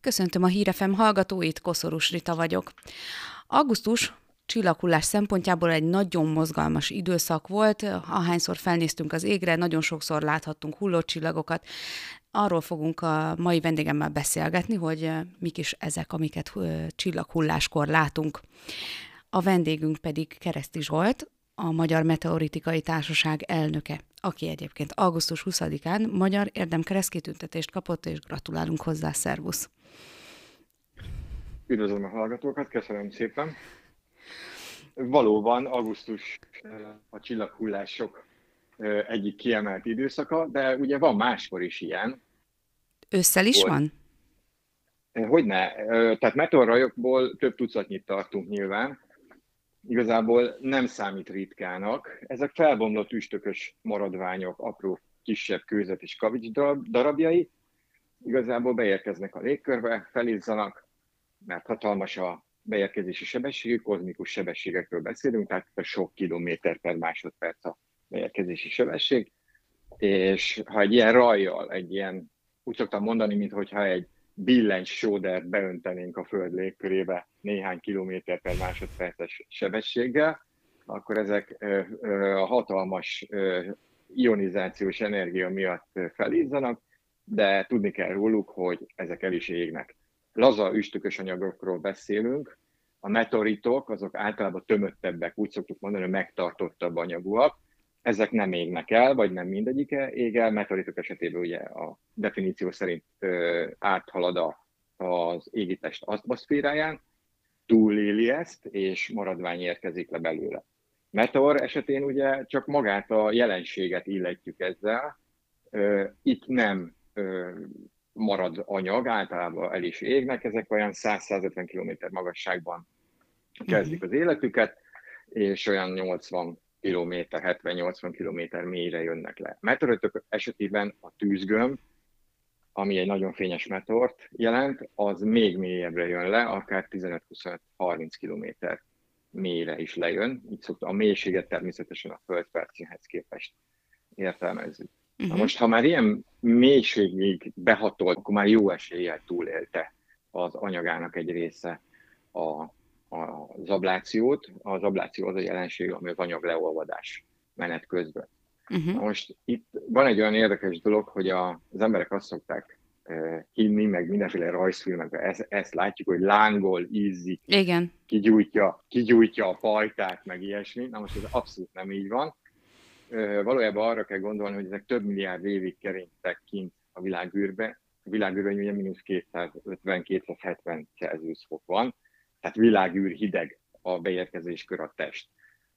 Köszöntöm a Hírefem hallgatóit, Koszorús Rita vagyok. Augusztus csillaghullás szempontjából egy nagyon mozgalmas időszak volt. Ahányszor felnéztünk az égre, nagyon sokszor láthattunk hulló csillagokat. Arról fogunk a mai vendégemmel beszélgetni, hogy mik is ezek, amiket csillaghulláskor látunk. A vendégünk pedig Kereszti Zsolt, a Magyar Meteoritikai Társaság elnöke, aki egyébként augusztus 20-án Magyar Érdemkeresztkitüntetést kapott, és gratulálunk hozzá, szervusz! Üdvözlöm a hallgatókat, köszönöm szépen! Valóban augusztus a csillaghullások egyik kiemelt időszaka, de ugye van máskor is ilyen. Ősszel is hogy, van? Hogyne. Tehát meteorrajokból több tucatnyit tartunk nyilván. Igazából nem számít ritkának. Ezek felbomlott üstökös maradványok, apró, kisebb kőzet és kavics darabjai. Igazából beérkeznek a légkörbe, felizzanak, mert hatalmas a beérkezési sebességű, kozmikus sebességekről beszélünk, tehát a sok kilométer per másodperc a beérkezési sebesség, és ha egy ilyen rajjal, egy ilyen, úgy szoktam mondani, mintha egy billencs sódert beöntenénk a Föld légkörébe néhány kilométer per másodperces sebességgel, akkor ezek a hatalmas ionizációs energia miatt felizzanak, de tudni kell róluk, hogy ezek el is égnek laza üstökös anyagokról beszélünk, a meteoritok azok általában tömöttebbek, úgy szoktuk mondani, hogy megtartottabb anyagúak, ezek nem égnek el, vagy nem mindegyike ég el, meteoritok esetében ugye a definíció szerint ö, áthalad a, az égitest atmoszféráján, túléli ezt, és maradvány érkezik le belőle. Meteor esetén ugye csak magát a jelenséget illetjük ezzel, itt nem marad anyag, általában el is égnek, ezek olyan 100-150 km magasságban kezdik az életüket, és olyan 80 km, 70-80 km mélyre jönnek le. Meteoritok esetében a tűzgömb, ami egy nagyon fényes meteort jelent, az még mélyebbre jön le, akár 15-25-30 km mélyre is lejön. Így szokta, a mélységet természetesen a földpercéhez képest értelmezzük. Uh-huh. Na most, ha már ilyen mélységig behatolt, akkor már jó eséllyel túlélte az anyagának egy része a, a, az ablációt. Az abláció az a jelenség, ami az anyag leolvadás menet közben. Uh-huh. Na most itt van egy olyan érdekes dolog, hogy a, az emberek azt szokták uh, hinni, meg mindenféle rajzfilmekben ezt, ezt látjuk, hogy lángol, ízzik, Igen. Kigyújtja, kigyújtja a pajtát, meg ilyesmi. Na most ez abszolút nem így van valójában arra kell gondolni, hogy ezek több milliárd évig keringtek kint a világűrbe. A világűrben ugye mínusz 250-270 Celsius fok van, tehát világűr hideg a beérkezéskör a test.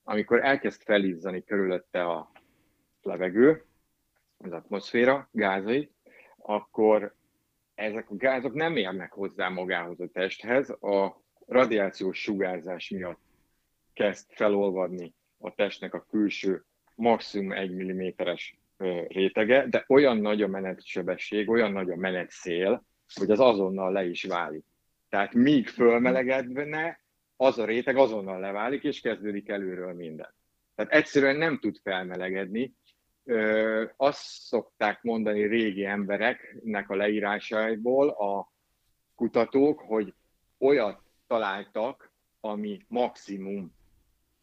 Amikor elkezd felizzani körülötte a levegő, az atmoszféra gázai, akkor ezek a gázok nem érnek hozzá magához a testhez, a radiációs sugárzás miatt kezd felolvadni a testnek a külső maximum egy milliméteres rétege, de olyan nagy a menetsebesség, olyan nagy a menetszél, hogy az azonnal le is válik. Tehát míg fölmelegedne, az a réteg azonnal leválik, és kezdődik előről minden. Tehát egyszerűen nem tud felmelegedni. Ö, azt szokták mondani régi embereknek a leírásaiból a kutatók, hogy olyat találtak, ami maximum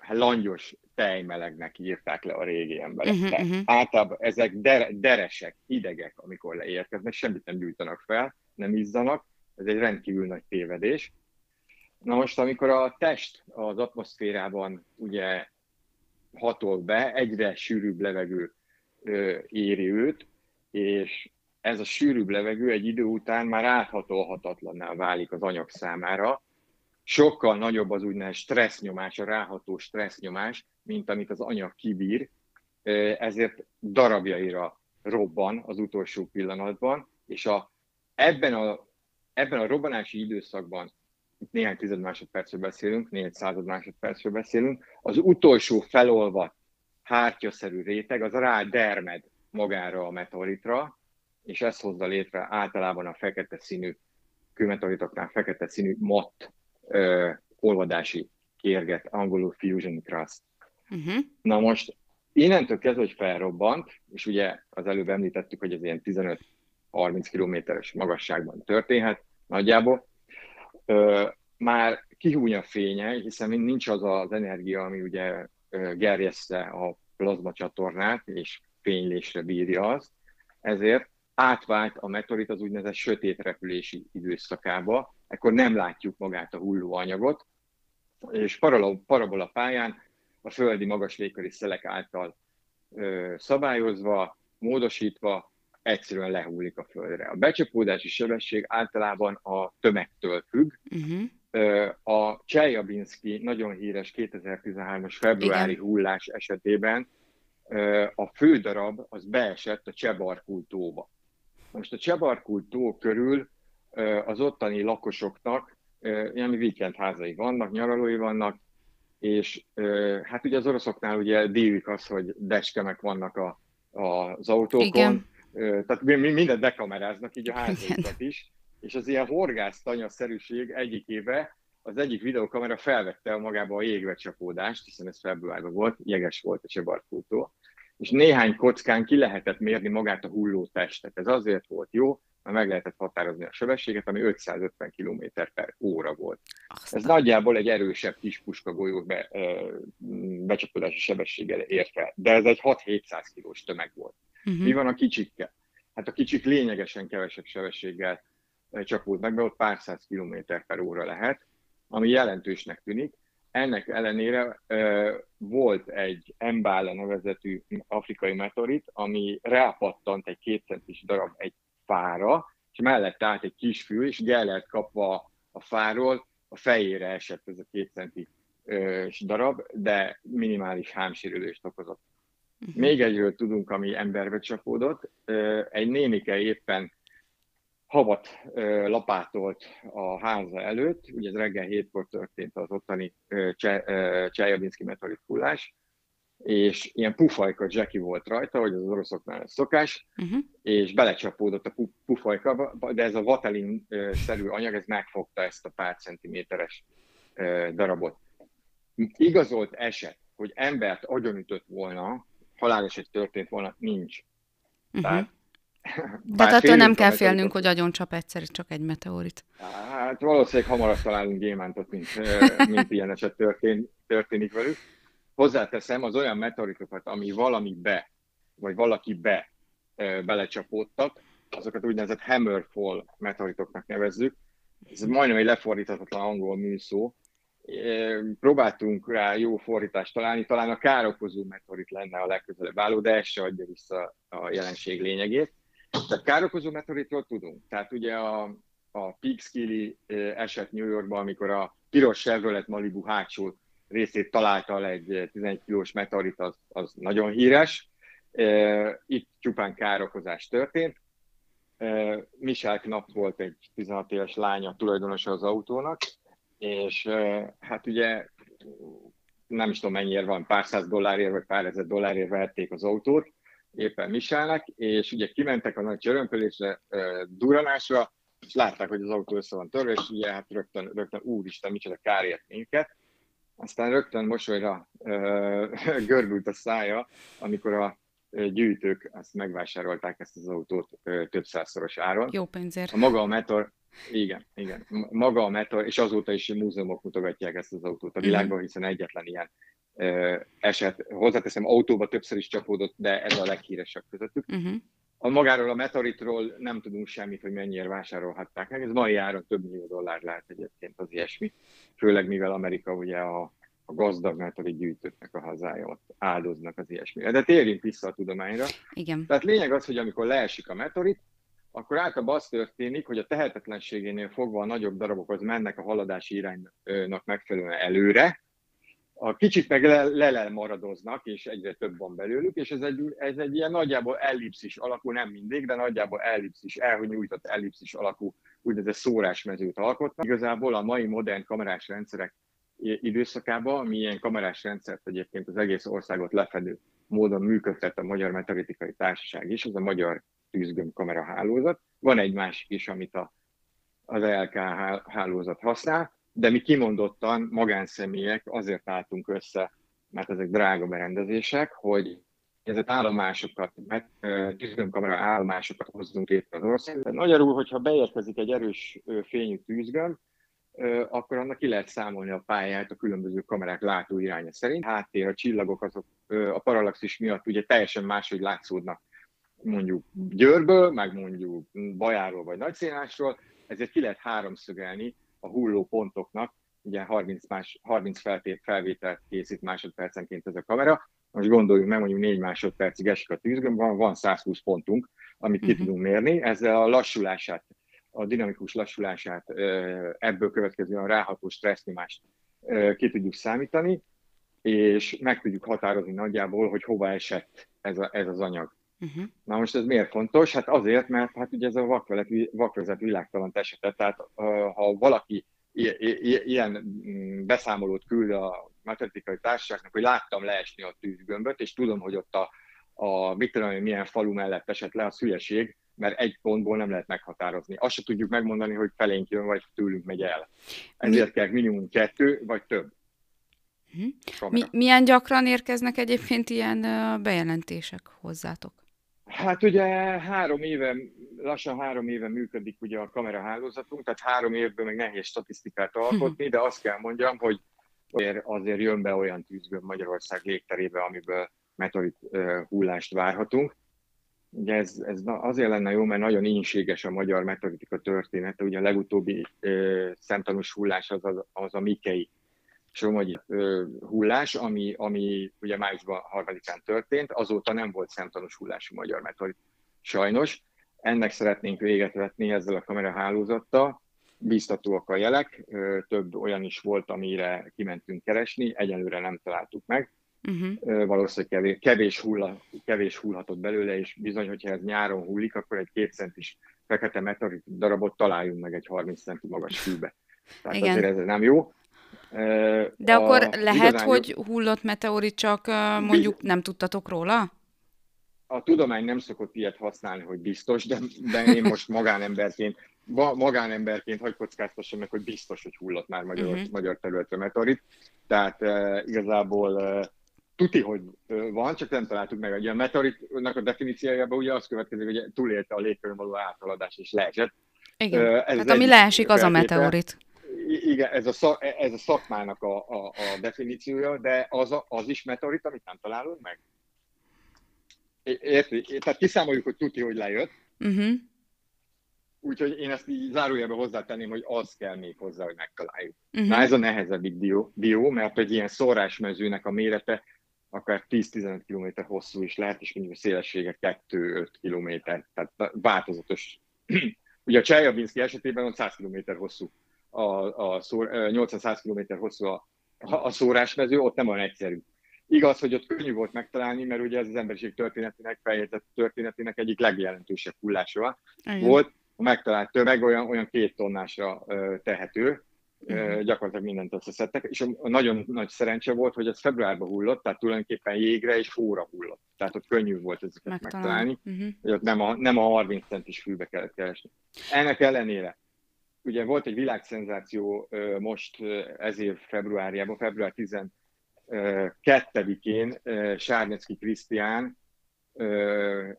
langyos tejmelegnek írták le a régi emberek. Uh-huh, uh-huh. Általában ezek der- deresek, hidegek, amikor leérkeznek, semmit nem gyújtanak fel, nem izzanak, ez egy rendkívül nagy tévedés. Na most, amikor a test az atmoszférában ugye hatol be, egyre sűrűbb levegő ö, éri őt, és ez a sűrűbb levegő egy idő után már áthatolhatatlanná válik az anyag számára, sokkal nagyobb az úgynevezett stressznyomás, a ráható stressznyomás, mint amit az anyag kibír, ezért darabjaira robban az utolsó pillanatban, és a, ebben, a, ebben a robbanási időszakban, itt néhány tized másodpercről beszélünk, néhány század másodpercről beszélünk, az utolsó felolvat hártyaszerű réteg, az rá dermed magára a meteoritra, és ez hozza létre általában a fekete színű, kőmeteoritoknál fekete színű matt ö, olvadási kérget, angolul fusion crust. Uh-huh. Na most innentől kezdve, hogy felrobbant, és ugye az előbb említettük, hogy ez ilyen 15-30 kilométeres magasságban történhet, nagyjából, már kihúny a fénye, hiszen nincs az az energia, ami ugye gerjeszte a plazma csatornát, és fénylésre bírja azt, ezért átvált a meteorit az úgynevezett sötét repülési időszakába, ekkor nem látjuk magát a hulló anyagot, és parabola pályán a földi magas légköri szelek által ö, szabályozva, módosítva egyszerűen lehullik a földre. A becsapódási sebesség általában a tömegtől függ. Uh-huh. A Csejabinski nagyon híres 2013-as februári Igen. hullás esetében a fődarab az beesett a Csebarkul tóba. Most a Csebarkul tó körül az ottani lakosoknak ilyen víkendházai vannak, nyaralói vannak, és hát ugye az oroszoknál ugye dívik az, hogy deskemek vannak a, a, az autókon, Igen. tehát mindent bekameráznak, így a házaikat is, és az ilyen horgásztanya-szerűség egyik éve az egyik videokamera felvette magába a jégvecsapódást, hiszen ez februárban volt, jeges volt a Csebarkútó, és néhány kockán ki lehetett mérni magát a hulló testet. Ez azért volt jó, meg lehetett határozni a sebességet, ami 550 km per óra volt. Aztán. Ez nagyjából egy erősebb kis puskagolyó be, becsapódási sebességgel ért fel, de ez egy 6-700 kilós tömeg volt. Uh-huh. Mi van a kicsikkel? Hát a kicsik lényegesen kevesebb sebességgel csapód meg, mert ott pár száz kilométer per óra lehet, ami jelentősnek tűnik. Ennek ellenére volt egy Mbala nevezetű afrikai meteorit, ami rápattant egy kétcentis darab egy fára, és mellett állt egy kisfiú, és Gellert kapva a fáról a fejére esett ez a két centi darab, de minimális hámsérülést okozott. Uh-huh. Még egyről tudunk, ami emberbe csapódott. Egy nénike éppen havat lapátolt a háza előtt, ugye ez reggel hétkor történt az ottani Csajabinszki meteorit hullás, és ilyen pufajka Jackie volt rajta, hogy az oroszoknál ez szokás, uh-huh. és belecsapódott a pufajka, de ez a vatelin-szerű anyag, ez megfogta ezt a pár centiméteres darabot. Igazolt eset, hogy embert agyonütött volna, haláleset történt volna, nincs. Uh-huh. Tehát tehát attól nem kell félnünk, hogy agyon csap egyszer csak egy meteorit. Hát valószínűleg hamarabb találunk gyémántot, mint, mint ilyen eset történ, történik velük. Hozzáteszem, az olyan meteoritokat, ami valami be, vagy valaki be belecsapódtak, azokat úgynevezett hammerfall meteoritoknak nevezzük. Ez majdnem egy lefordíthatatlan angol műszó. Próbáltunk rá jó fordítást találni, talán a károkozó meteorit lenne a legközelebb álló, de ez se adja vissza a jelenség lényegét. Tehát károkozó meteoritról tudunk. Tehát ugye a, a Peekskill eset New Yorkban, amikor a piros Chevrolet Malibu hátsó részét találta le egy 11 kilós meteorit, az, az nagyon híres. Itt csupán károkozás történt. Michel Knapp volt egy 16 éves lánya tulajdonosa az autónak, és hát ugye nem is tudom mennyiért van, pár száz dollárért vagy pár ezer dollárért vehették az autót, éppen Michelnek, és ugye kimentek a nagy csörömpölésre, duranásra, és látták, hogy az autó össze van törve, és ugye hát rögtön, rögtön úristen, micsoda kárért minket. Aztán rögtön mosolyra görbült a szája, amikor a gyűjtők azt megvásárolták ezt az autót több százszoros áron. Jó pénzért. A maga a metor, igen, igen. Maga a metor, és azóta is múzeumok mutogatják ezt az autót a világban, hiszen egyetlen ilyen eset, hozzáteszem, autóba többször is csapódott, de ez a leghíresebb közöttük. Uh-huh. A magáról a Meteoritról nem tudunk semmit, hogy mennyire vásárolhatták meg. Ez mai áron több millió dollár lehet egyébként az ilyesmi. Főleg mivel Amerika ugye a, a gazdag meteorit gyűjtőknek a hazája, ott áldoznak az ilyesmire. De térjünk vissza a tudományra. Igen. Tehát lényeg az, hogy amikor leesik a meteorit, akkor általában az történik, hogy a tehetetlenségénél fogva a nagyobb darabok az mennek a haladási iránynak megfelelően előre, a kicsit meg le, le maradoznak, és egyre több van belőlük, és ez egy, ez egy ilyen nagyjából ellipszis alakú, nem mindig, de nagyjából ellipszis, elnyújtott ellipszis alakú úgynevezett szórásmezőt alkotnak. Igazából a mai modern kamerás rendszerek időszakában, mi ilyen kamerás rendszert egyébként az egész országot lefedő módon működtet a Magyar Meteoritikai Társaság is, az a Magyar Tűzgömb Kamera Hálózat. Van egy másik is, amit a, az ELK hálózat használ, de mi kimondottan magánszemélyek azért álltunk össze, mert ezek drága berendezések, hogy ezért állomásokat, tűzgömbkamera állomásokat hozzunk létre az országban. Magyarul, hogyha beérkezik egy erős fényű tűzgömb, akkor annak ki lehet számolni a pályát a különböző kamerák látóiránya szerint. Háttér, a csillagok azok a paralaxis miatt ugye teljesen máshogy látszódnak mondjuk Győrből, meg mondjuk Bajáról vagy Nagyszénásról, ezért ki lehet háromszögelni a hulló pontoknak, ugye 30, más, 30 felvételt készít másodpercenként ez a kamera, most gondoljunk meg, mondjuk 4 másodpercig esik a tűzgömb, van, van 120 pontunk, amit ki uh-huh. tudunk mérni, ezzel a lassulását, a dinamikus lassulását ebből következően a ráható stressznyomást ki tudjuk számítani, és meg tudjuk határozni nagyjából, hogy hova esett ez, a, ez az anyag. Uh-huh. Na most ez miért fontos? Hát azért, mert hát ugye ez a vakvezet világtalan esete, tehát ha valaki ilyen mm, beszámolót küld a matematikai társaságnak, hogy láttam leesni a tűzgömböt, és tudom, hogy ott a, a mit tudom, milyen falu mellett esett le, a szülyeség, mert egy pontból nem lehet meghatározni. Azt se tudjuk megmondani, hogy felénk jön, vagy tőlünk megy el. Ezért Mi? kell minimum kettő, vagy több. Mhm. Mi, milyen gyakran érkeznek egyébként ilyen bejelentések hozzátok? Hát ugye három éve, lassan három éve működik ugye a kamerahálózatunk, tehát három évből még nehéz statisztikát alkotni, de azt kell mondjam, hogy azért, azért jön be olyan tűzgömb Magyarország légterébe, amiből meteorit hullást várhatunk. Ugye ez, ez azért lenne jó, mert nagyon ínséges a magyar meteoritika története. Ugye a legutóbbi ö, szemtanús hullás az, az, az a Mikei Somogyi hullás, ami, ami ugye májusban harmadikán történt, azóta nem volt szemtanús hullású magyar meteorit. Sajnos. Ennek szeretnénk véget vetni ezzel a kamerahálózattal. Bíztatóak a jelek, több olyan is volt, amire kimentünk keresni, egyelőre nem találtuk meg. Uh-huh. Valószínűleg kevés, kevés, hulla, kevés hullhatott belőle, és bizony, hogyha ez nyáron hullik, akkor egy két centis fekete meteorit darabot találjunk meg egy 30 centi magas fűbe. Tehát Igen. azért ez nem jó. De a, akkor lehet, igazán... hogy hullott meteorit, csak mondjuk nem tudtatok róla? A tudomány nem szokott ilyet használni, hogy biztos, de, de én most magánemberként, magánemberként hagy kockáztassam meg, hogy biztos, hogy hullott már magyar, uh-huh. magyar területre meteorit. Tehát uh, igazából uh, tuti, hogy van, csak nem találtuk meg. Ugye a meteoritnak a definíciójában ugye az következik, hogy túlélte a légkörön való áthaladás és leesett. Igen, uh, ez hát ami leesik, az a meteorit igen, ez a, szak, ez a szakmának a, a, a definíciója, de az, a, az is meteorit, amit nem találunk meg. Érti? Tehát kiszámoljuk, hogy tuti, hogy lejött. Uh-huh. Úgyhogy én ezt így zárójelben hozzátenném, hogy az kell még hozzá, hogy megtaláljuk. Uh-huh. Na ez a nehezebbik dió, dió, mert egy ilyen szórásmezőnek a mérete akár 10-15 km hosszú is lehet, és mondjuk a szélessége 2-5 km, tehát változatos. Ugye a Cseljabinszki esetében van 100 km hosszú a, a szór, 800 km hosszú a, a szórásmező, ott nem olyan egyszerű. Igaz, hogy ott könnyű volt megtalálni, mert ugye ez az emberiség történetének, feljegyzett történetének egyik legjelentősebb hullása volt. A megtalált tömeg olyan, olyan két tonnásra tehető, uh-huh. gyakorlatilag mindent összeszedtek, és a nagyon nagy szerencse volt, hogy ez februárban hullott, tehát tulajdonképpen jégre és hóra hullott. Tehát ott könnyű volt ezeket megtalálni, megtalálni uh-huh. hogy ott nem a, nem a 30 centis fűbe kellett keresni. Ennek ellenére ugye volt egy világszenzáció most ez év februárjában, február 12-én Sárnyecki Krisztián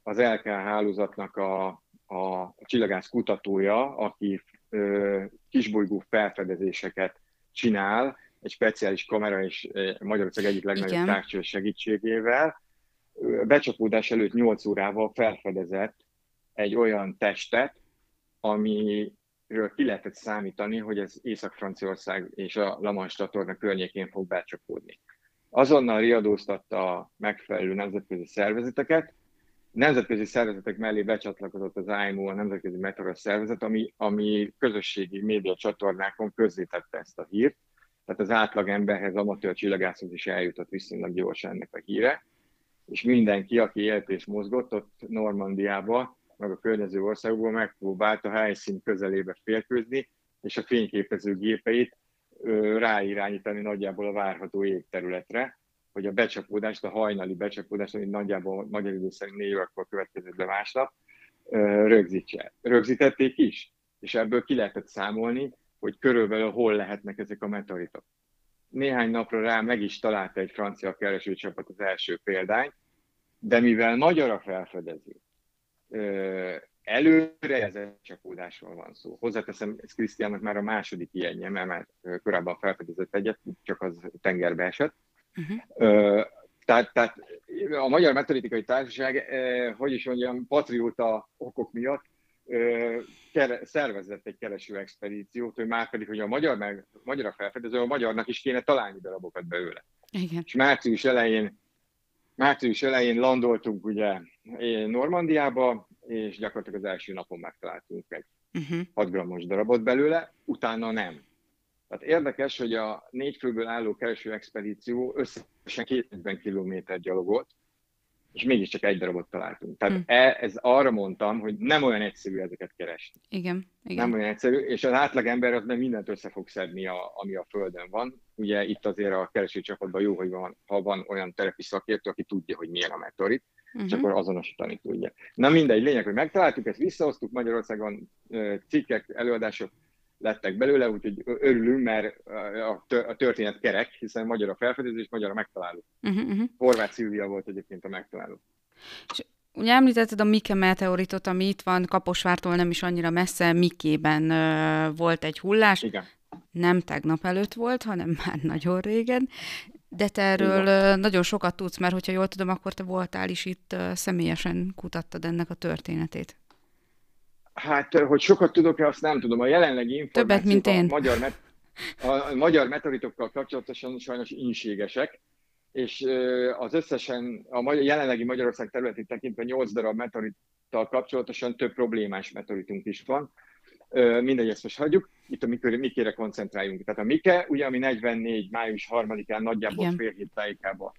az LK hálózatnak a, a csillagász kutatója, aki kisbolygó felfedezéseket csinál, egy speciális kamera és Magyarország egyik legnagyobb tárcsolás segítségével. Becsapódás előtt 8 órával felfedezett egy olyan testet, ami ről ki lehetett számítani, hogy ez Észak-Franciaország és a Lamans csatorna környékén fog becsapódni. Azonnal riadóztatta a megfelelő nemzetközi szervezeteket, nemzetközi szervezetek mellé becsatlakozott az IMO, a Nemzetközi Meteoros Szervezet, ami, ami közösségi média csatornákon közzétette ezt a hírt, tehát az átlag emberhez, amatőr csillagászhoz is eljutott viszonylag gyorsan ennek a híre, és mindenki, aki élt és mozgott ott Normandiába, meg a környező országokból megpróbált a helyszín közelébe félkőzni, és a fényképező gépeit ráirányítani nagyjából a várható égterületre, hogy a becsapódást, a hajnali becsapódást, ami nagyjából magyar idő szerint négy órakor következett be másnap, rögzítse. Rögzítették is, és ebből ki lehetett számolni, hogy körülbelül hol lehetnek ezek a meteoritok. Néhány napra rá meg is találta egy francia keresőcsapat az első példányt, De mivel magyar a felfedező, előre csapódásról van szó. Hozzáteszem, ez Krisztiánnak már a második ilyenje, mert már korábban felfedezett egyet, csak az tengerbe esett. Uh-huh. Tehát, tehát a Magyar Meteoritikai Társaság, hogy is mondjam, patrióta okok miatt szervezett egy kereső expedíciót, hogy már pedig, hogy a magyar, meg, magyar a felfedező, a magyarnak is kéne találni darabokat belőle. Igen. És március elején, március elején landoltunk ugye Normandiába, és gyakorlatilag az első napon megtaláltunk egy uh-huh. 6 grammos darabot belőle, utána nem. Tehát érdekes, hogy a négy főből álló kereső expedíció összesen 250 kilométer gyalogolt, és mégiscsak egy darabot találtunk. Tehát hm. e, ez arra mondtam, hogy nem olyan egyszerű ezeket keresni. Igen, igen. Nem olyan egyszerű, és az átlagember az meg mindent össze fog szedni, a, ami a Földön van. Ugye itt azért a keresőcsapatban jó, hogy van, ha van olyan terepi szakértő, aki tudja, hogy milyen a meteorit, uh-huh. és akkor azonosítani tudja. Na mindegy, lényeg, hogy megtaláltuk, ezt visszahoztuk Magyarországon, cikkek, előadások lettek belőle, úgyhogy örülünk, mert a történet kerek, hiszen magyar a felfedezés, magyar a megtaláló. Uh-huh. Horváth Szilvia volt egyébként a megtaláló. És ugye említetted a Mike meteoritot, ami itt van, Kaposvártól nem is annyira messze, Mikében uh, volt egy hullás. Igen. Nem tegnap előtt volt, hanem már nagyon régen. De te erről Igen. nagyon sokat tudsz, mert hogyha jól tudom, akkor te voltál is itt, személyesen kutattad ennek a történetét. Hát, hogy sokat tudok-e, azt nem tudom. A jelenlegi információk Többet, mint én. A magyar, met, a magyar meteoritokkal kapcsolatosan sajnos inségesek, és az összesen a jelenlegi Magyarország területét tekintve 8 darab meteorittal kapcsolatosan több problémás meteoritunk is van. Mindegy, ezt most hagyjuk. Itt a Mikére koncentráljunk. Tehát a Mike, ugye, ami 44. május 3-án nagyjából Igen. fél hét tájékában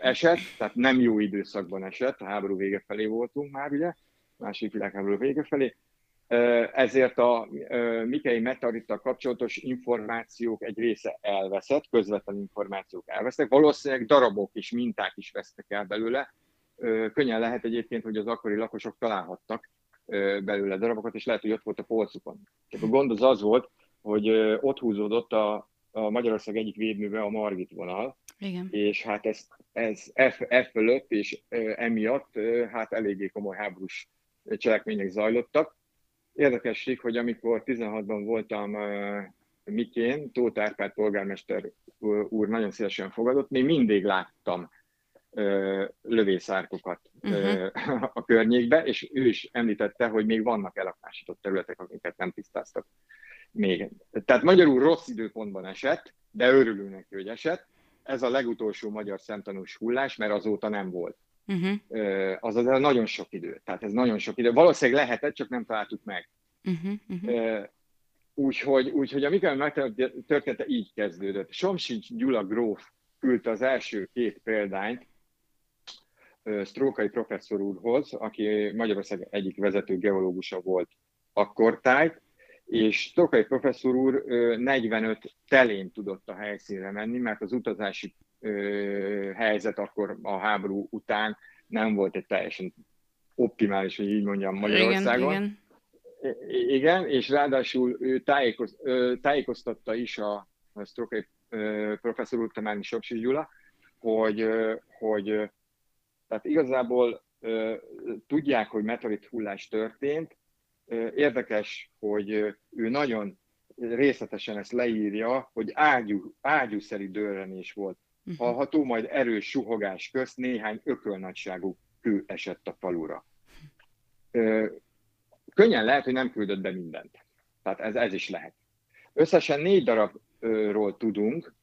esett, tehát nem jó időszakban esett, a háború vége felé voltunk már, ugye második világháború vége felé. Ezért a Mikei meteorittal kapcsolatos információk egy része elveszett, közvetlen információk elvesztek. Valószínűleg darabok és minták is vesztek el belőle. Könnyen lehet egyébként, hogy az akkori lakosok találhattak belőle darabokat, és lehet, hogy ott volt a polcukon. Csak a gond az az volt, hogy ott húzódott a, a Magyarország egyik védműve a Margit vonal, Igen. és hát ez, ez F, F fölött, és emiatt hát eléggé komoly háborús cselekmények zajlottak. Érdekesség, hogy amikor 16-ban voltam Mikén, Tóth Árpád polgármester úr nagyon szívesen fogadott, még mindig láttam lövészárkokat uh-huh. a környékbe, és ő is említette, hogy még vannak elakásított területek, amiket nem tisztáztak még. Tehát magyarul rossz időpontban esett, de örülünk neki, hogy esett. Ez a legutolsó magyar szemtanús hullás, mert azóta nem volt. Uh-huh. Az az nagyon sok idő. Tehát ez nagyon sok idő. Valószínűleg lehetett, csak nem találtuk meg. Uh-huh. Uh-huh. Úgyhogy, úgyhogy a Mikael története így kezdődött. Somsics Gyula gróf küldte az első két példányt Strókai professzor úrhoz, aki Magyarország egyik vezető geológusa volt akkortájt, és Strókai professzor úr 45 telén tudott a helyszínre menni, mert az utazási helyzet akkor a háború után nem volt egy teljesen optimális, hogy így mondjam, Magyarországon. Igen, igen. igen és ráadásul ő tájékoz, tájékoztatta is a, a Strokai professzor úr, Tamányi Sopsi Gyula, hogy, hogy tehát igazából ö, tudják, hogy meteorit hullás történt. Érdekes, hogy ő nagyon részletesen ezt leírja, hogy ágyú, ágyúszeri dőrenés volt Uh-huh. Hallható, majd erős suhogás közt néhány ökölnagyságú kő esett a falura. Ö, könnyen lehet, hogy nem küldött be mindent. Tehát ez, ez is lehet. Összesen négy darabról tudunk,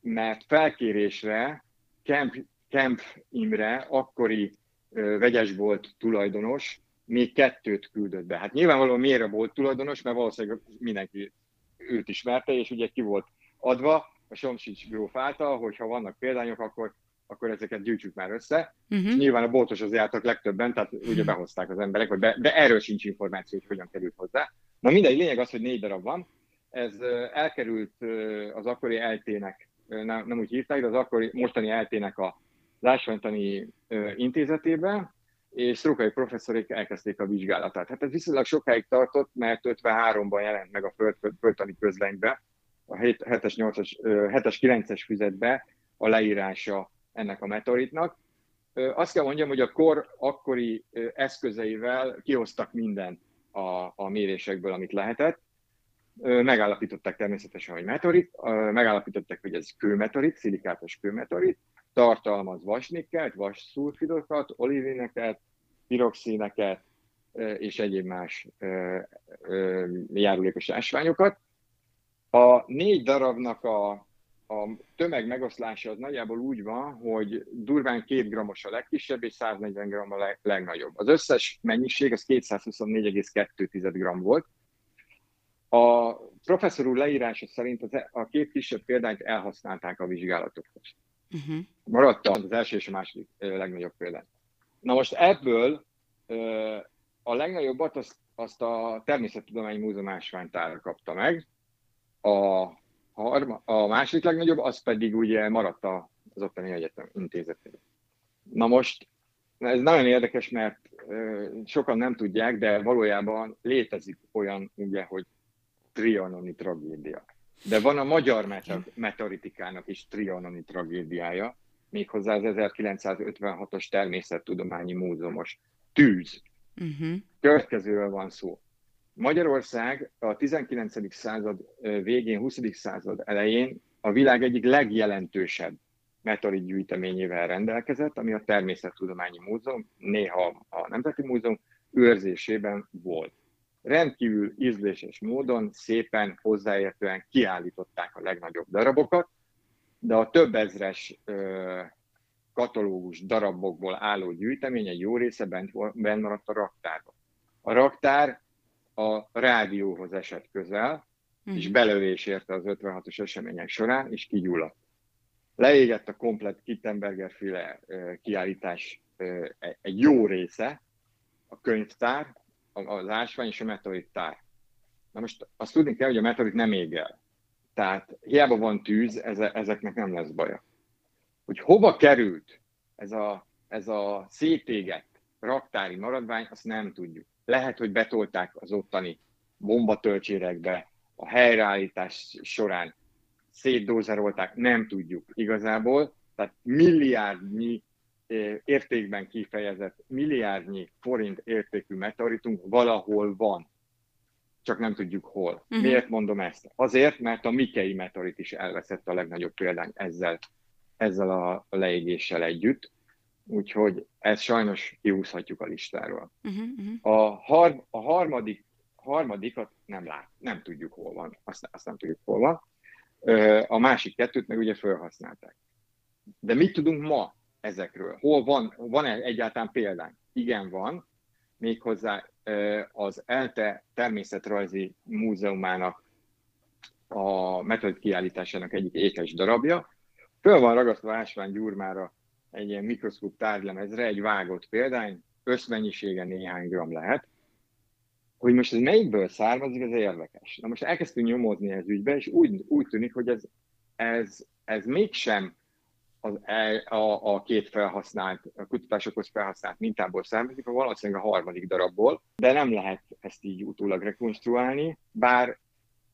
mert felkérésre Kemp, Kemp Imre, akkori ö, vegyesbolt tulajdonos, még kettőt küldött be. Hát nyilvánvalóan miért volt tulajdonos, mert valószínűleg mindenki őt ismerte, és ugye ki volt adva, a Somsics gróf által, hogyha vannak példányok, akkor, akkor ezeket gyűjtsük már össze. Uh-huh. És nyilván a boltos az jártak legtöbben, tehát ugye behozták az emberek, vagy be, de erről sincs információ, hogy hogyan került hozzá. Na mindegy, lényeg az, hogy négy darab van. Ez elkerült az akkori eltének, nem, nem úgy hívták, de az akkori mostani eltének a Lásványtani intézetébe, és Sztrókai professzorék elkezdték a vizsgálatát. Hát ez viszonylag sokáig tartott, mert 53-ban jelent meg a föld, földtani közlönybe, a 7-es, 8-as, 7-es, 9-es füzetbe a leírása ennek a meteoritnak. azt kell mondjam, hogy a kor akkori eszközeivel kihoztak mindent a, a mérésekből, amit lehetett. Megállapították természetesen, hogy meteorit, megállapították, hogy ez kőmeteorit, szilikátos kőmeteorit, tartalmaz vasnikkelt, vasszulfidokat, olivineket, piroxíneket és egyéb más járulékos ásványokat. A négy darabnak a, a tömeg megoszlása az nagyjából úgy van, hogy durván 2 grammos a legkisebb, és 140 gram a leg, legnagyobb. Az összes mennyiség az 224,2 gram volt. A professzor úr leírása szerint az, e, a két kisebb példányt elhasználták a vizsgálatokhoz. Uh-huh. Maradt az első és a második legnagyobb példány. Na most ebből a legnagyobbat azt, azt a Természettudományi Múzeum ásványtára kapta meg, a, harma, a második legnagyobb, az pedig ugye maradt az ottani egyetem intézetében. Na most ez nagyon érdekes, mert sokan nem tudják, de valójában létezik olyan, ugye, hogy trianoni tragédia. De van a magyar meteoritikának is trianoni tragédiája, méghozzá az 1956-os Természettudományi Múzeumos tűz. Uh-huh. Következőről van szó. Magyarország a 19. század végén, 20. század elején a világ egyik legjelentősebb meteorit gyűjteményével rendelkezett, ami a Természettudományi Múzeum, néha a Nemzeti Múzeum őrzésében volt rendkívül ízléses módon, szépen, hozzáértően kiállították a legnagyobb darabokat, de a több ezres ö, katalógus darabokból álló gyűjtemény egy jó része bent, bent maradt a raktárban. A raktár a rádióhoz esett közel, mm. és belövés érte az 56-os események során, és kigyulladt. Leégett a komplet Kittenberger féle kiállítás egy jó része, a könyvtár, az ásvány és a meteorit tár. Na most azt tudni kell, hogy a meteorit nem ég el. Tehát hiába van tűz, ezeknek nem lesz baja. Hogy hova került ez a, ez a szétégett raktári maradvány, azt nem tudjuk. Lehet, hogy betolták az ottani bombatölcsérekbe, a helyreállítás során szétdózerolták, nem tudjuk igazából. Tehát milliárdnyi értékben kifejezett milliárdnyi forint értékű meteoritunk valahol van. Csak nem tudjuk hol. Uh-huh. Miért mondom ezt? Azért, mert a Mikei meteorit is elveszett a legnagyobb példány ezzel, ezzel a leégéssel együtt. Úgyhogy ezt sajnos kiúszhatjuk a listáról. Uh-huh, uh-huh. A, har, a harmadik, harmadikat nem lát, nem tudjuk hol van. Azt, azt nem tudjuk hol van. A másik kettőt meg ugye felhasználták. De mit tudunk ma? Ezekről? Hol van, van -e egyáltalán példány? Igen, van. Méghozzá az ELTE természetrajzi múzeumának a metod kiállításának egyik ékes darabja. Föl van ragasztva ásvány gyurmára egy ilyen mikroszkóp tárgylemezre egy vágott példány, összmennyisége néhány gram lehet. Hogy most ez melyikből származik, ez érdekes. Na most elkezdtünk nyomozni ez ügybe, és úgy, úgy tűnik, hogy ez, ez, ez mégsem az, a, a két felhasznált, a kutatásokhoz felhasznált mintából származik, valószínűleg a harmadik darabból, de nem lehet ezt így utólag rekonstruálni, bár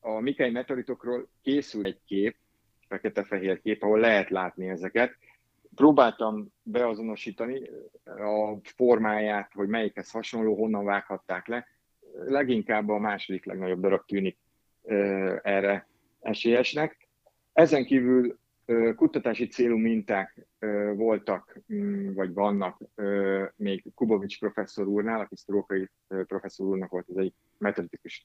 a Mikei meteoritokról készül egy kép, fekete-fehér kép, ahol lehet látni ezeket. Próbáltam beazonosítani a formáját, hogy melyikhez hasonló, honnan vághatták le. Leginkább a második legnagyobb darab tűnik erre esélyesnek. Ezen kívül Kutatási célú minták voltak, mm, vagy vannak még Kubovics professzor úrnál, aki Sztrókai professzor úrnak volt az egy metodikus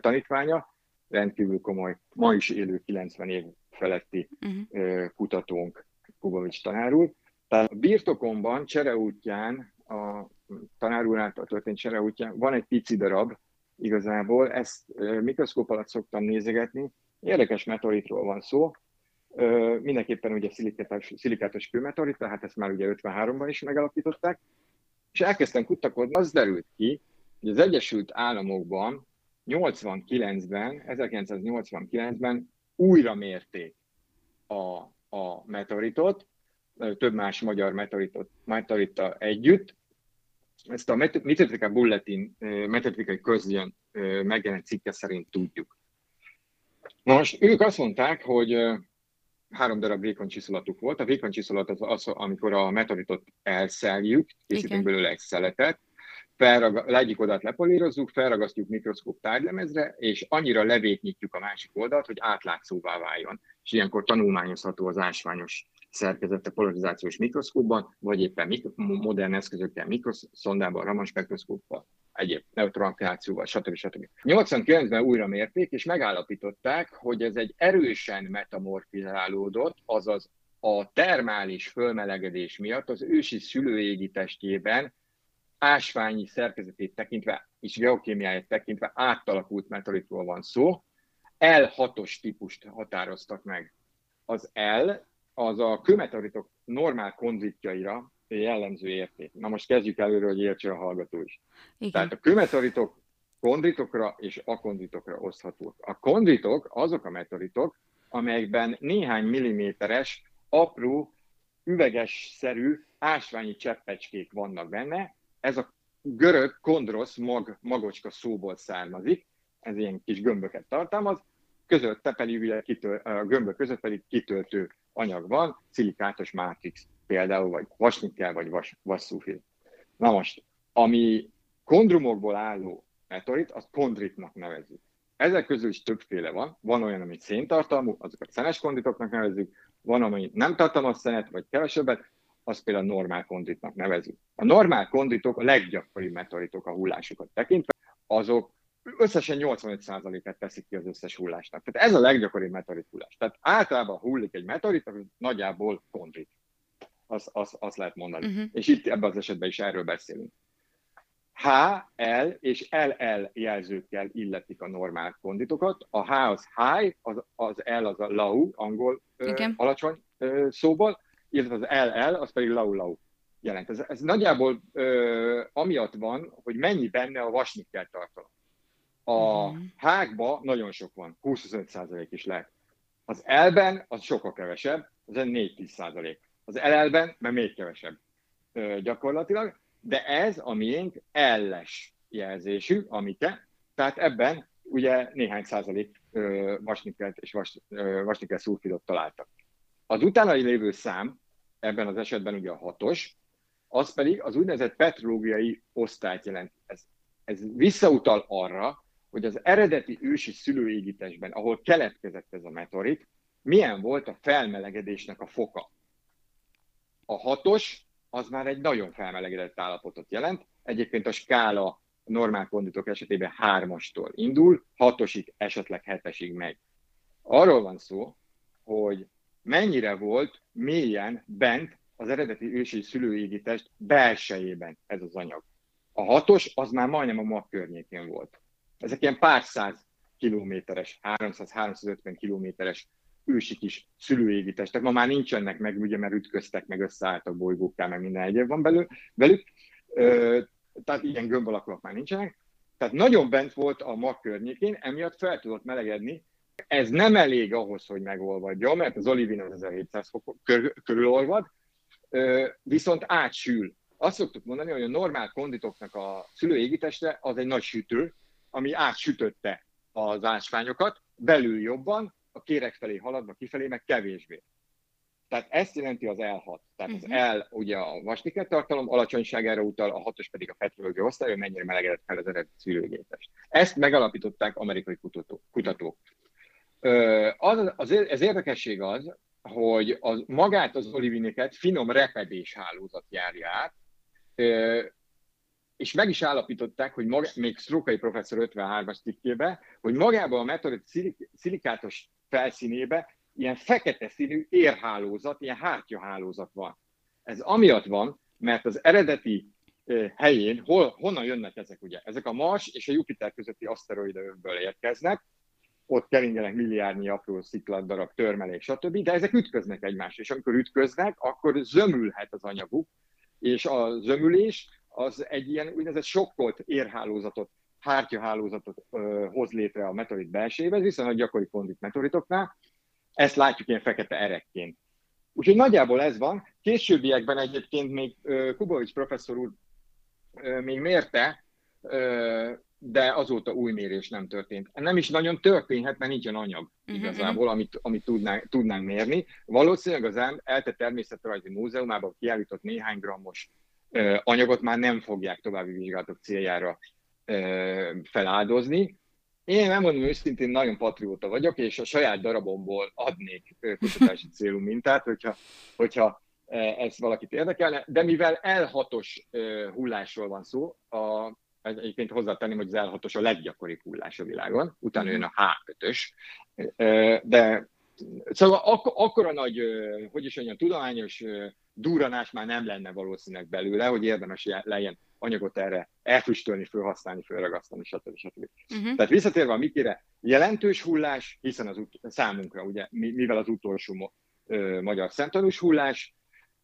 tanítványa, rendkívül komoly, ma is élő 90 év feletti uh-huh. kutatónk Kubovics tanár úr. Tehát a birtokomban, csereútján, a tanár úr által történt csereútján van egy pici darab igazából, ezt mikroszkóp alatt szoktam nézegetni, érdekes meteoritról van szó, mindenképpen ugye szilikátos, szilikátos kőmeteorit, tehát ezt már ugye 53-ban is megalapították, és elkezdtem kutakodni, az derült ki, hogy az Egyesült Államokban 89-ben, 1989-ben újra mérték a, a meteoritot, több más magyar meteoritot, meteorita együtt. Ezt a Meteoritika Bulletin, meteoritikai közjön megjelent cikke szerint tudjuk. Most ők azt mondták, hogy három darab vékony csiszolatuk volt. A vékony csiszolat az, az amikor a meteoritot elszeljük, készítünk belőle egy szeletet, felrag, egyik oldalt lepolírozzuk, felragasztjuk mikroszkóp tárgylemezre, és annyira levétnyítjuk a másik oldalt, hogy átlátszóvá váljon. És ilyenkor tanulmányozható az ásványos szerkezete polarizációs mikroszkópban, vagy éppen mikro, modern eszközökkel, mikroszondában, Raman spektroszkóppal, egyéb neutronkreációval, stb. stb. 89-ben újra mérték, és megállapították, hogy ez egy erősen metamorfizálódott, azaz a termális fölmelegedés miatt az ősi szülőégi testjében ásványi szerkezetét tekintve és geokémiáját tekintve átalakult meteoritról van szó. L6-os típust határoztak meg. Az L az a kőmeteoritok normál konzitjaira jellemző érték. Na most kezdjük előről, hogy értse a hallgató is. Igen. Tehát a kőmeteoritok kondritokra és akondritokra oszthatók. A kondritok azok a meteoritok, amelyekben néhány milliméteres, apró, üveges-szerű ásványi cseppecskék vannak benne. Ez a görög kondrosz mag, magocska szóból származik, ez ilyen kis gömböket tartalmaz, közötte pedig ugye kitöl, a gömbök között pedig kitöltő anyag van, szilikátos mátrix például, vagy vasnikkel, vagy vas, vasszúfil. Na most, ami kondrumokból álló meteorit, azt kondritnak nevezzük. Ezek közül is többféle van. Van olyan, ami széntartalmú, azokat szenes kondritoknak nevezzük, van, ami nem tartalmaz szenet, vagy kevesebbet, azt például normál kondritnak nevezzük. A normál kondritok a leggyakoribb meteoritok a hullásukat tekintve, azok összesen 85%-et teszik ki az összes hullásnak. Tehát ez a leggyakoribb meteorit hullás. Tehát általában hullik egy meteorit, akkor nagyjából kondrit. Azt az, az lehet mondani. Uh-huh. És itt ebben az esetben is erről beszélünk. H, L és LL jelzőkkel illetik a normál konditokat. A H az high, az, az L az a low, angol ö, alacsony ö, szóból, illetve az LL az pedig low jelent. Ez, ez nagyjából ö, amiatt van, hogy mennyi benne a vasnikkel tartalom. A mm. hágba nagyon sok van, 25% is lehet. Az elben az sokkal kevesebb, az 4-10 százalék. Az LL-ben mert még kevesebb gyakorlatilag, de ez a miénk elles jelzésű, amike, tehát ebben ugye néhány százalék vasnikelt és vas, vasnikel szulfidot találtak. Az utána lévő szám, ebben az esetben ugye a hatos, az pedig az úgynevezett petrológiai osztályt jelent. Ez, ez visszautal arra, hogy az eredeti ősi szülőégítésben, ahol keletkezett ez a meteorit, milyen volt a felmelegedésnek a foka. A hatos az már egy nagyon felmelegedett állapotot jelent. Egyébként a skála normál konditok esetében hármastól indul, hatosig, esetleg hetesig megy. Arról van szó, hogy mennyire volt mélyen bent az eredeti ősi szülőégítest belsejében ez az anyag. A hatos az már majdnem a mag környékén volt. Ezek ilyen pár száz kilométeres, 300-350 kilométeres ősi kis szülőégítestek. Ma már nincsenek meg, ugye, mert ütköztek, meg összeálltak bolygókká, meg minden egyéb van belül, velük. Ö, tehát ilyen gömb alakúak már nincsenek. Tehát nagyon bent volt a mag környékén, emiatt fel tudott melegedni. Ez nem elég ahhoz, hogy megolvadjon, mert az olivin az 1700 fok körül olvad, viszont átsül. Azt szoktuk mondani, hogy a normál konditoknak a szülőégíteste az egy nagy sütő, ami átsütötte az ásványokat, belül jobban, a kérek felé haladva kifelé, meg kevésbé. Tehát ezt jelenti az L6. Tehát uh-huh. az mhm. L ugye a vasniket tartalom alacsonyságára utal, a 6-os pedig a petrológia osztály, hogy mennyire melegedett fel az eredeti szűrőgépes. Ezt megalapították amerikai kutató, kutatók. Az, az, ez érdekesség az, hogy az, magát az oliviniket finom repedés hálózat járja át, és meg is állapították, hogy maga, még Strokai professzor 53-as cikkébe, hogy magában a szilik, szilikátos felszínébe ilyen fekete színű érhálózat, ilyen hártyahálózat van. Ez amiatt van, mert az eredeti helyén, hol, honnan jönnek ezek ugye? Ezek a Mars és a Jupiter közötti aszteroidövből érkeznek, ott keringenek milliárdnyi apró szikladdarab, törmelék, stb., de ezek ütköznek egymásra, és amikor ütköznek, akkor zömülhet az anyaguk, és a zömülés az egy ilyen úgynevezett sokkolt érhálózatot, hártyahálózatot ö, hoz létre a meteorit belsejében, viszonylag gyakori kondit meteoritoknál. Ezt látjuk ilyen fekete erekként. Úgyhogy nagyjából ez van. Későbbiekben egyébként még Kubovics professzor úr még mérte, de azóta új mérés nem történt. Nem is nagyon történhet, mert nincsen anyag mhm, igazából, uh-huh. amit, amit tudnánk, tudnánk mérni. Valószínűleg az ELTE Természetrajzi Múzeumában kiállított néhány grammos anyagot már nem fogják további vizsgálatok céljára feláldozni. Én nem mondom őszintén, nagyon patrióta vagyok, és a saját darabomból adnék kutatási célú mintát, hogyha, hogyha ez valakit érdekelne, de mivel L6-os hullásról van szó, a egyébként hozzátenném, hogy az L6-os a leggyakoribb hullás a világon, utána jön a H5-ös, de szóval ak- akkora nagy, hogy is mondjam, tudományos duranás már nem lenne valószínűleg belőle, hogy érdemes legyen anyagot erre elfüstölni, felhasználni, felragasztani, stb. stb. Uh-huh. Tehát visszatérve a Mikire, jelentős hullás, hiszen az ut- számunkra, ugye, mivel az utolsó ö, magyar szemtanús hullás,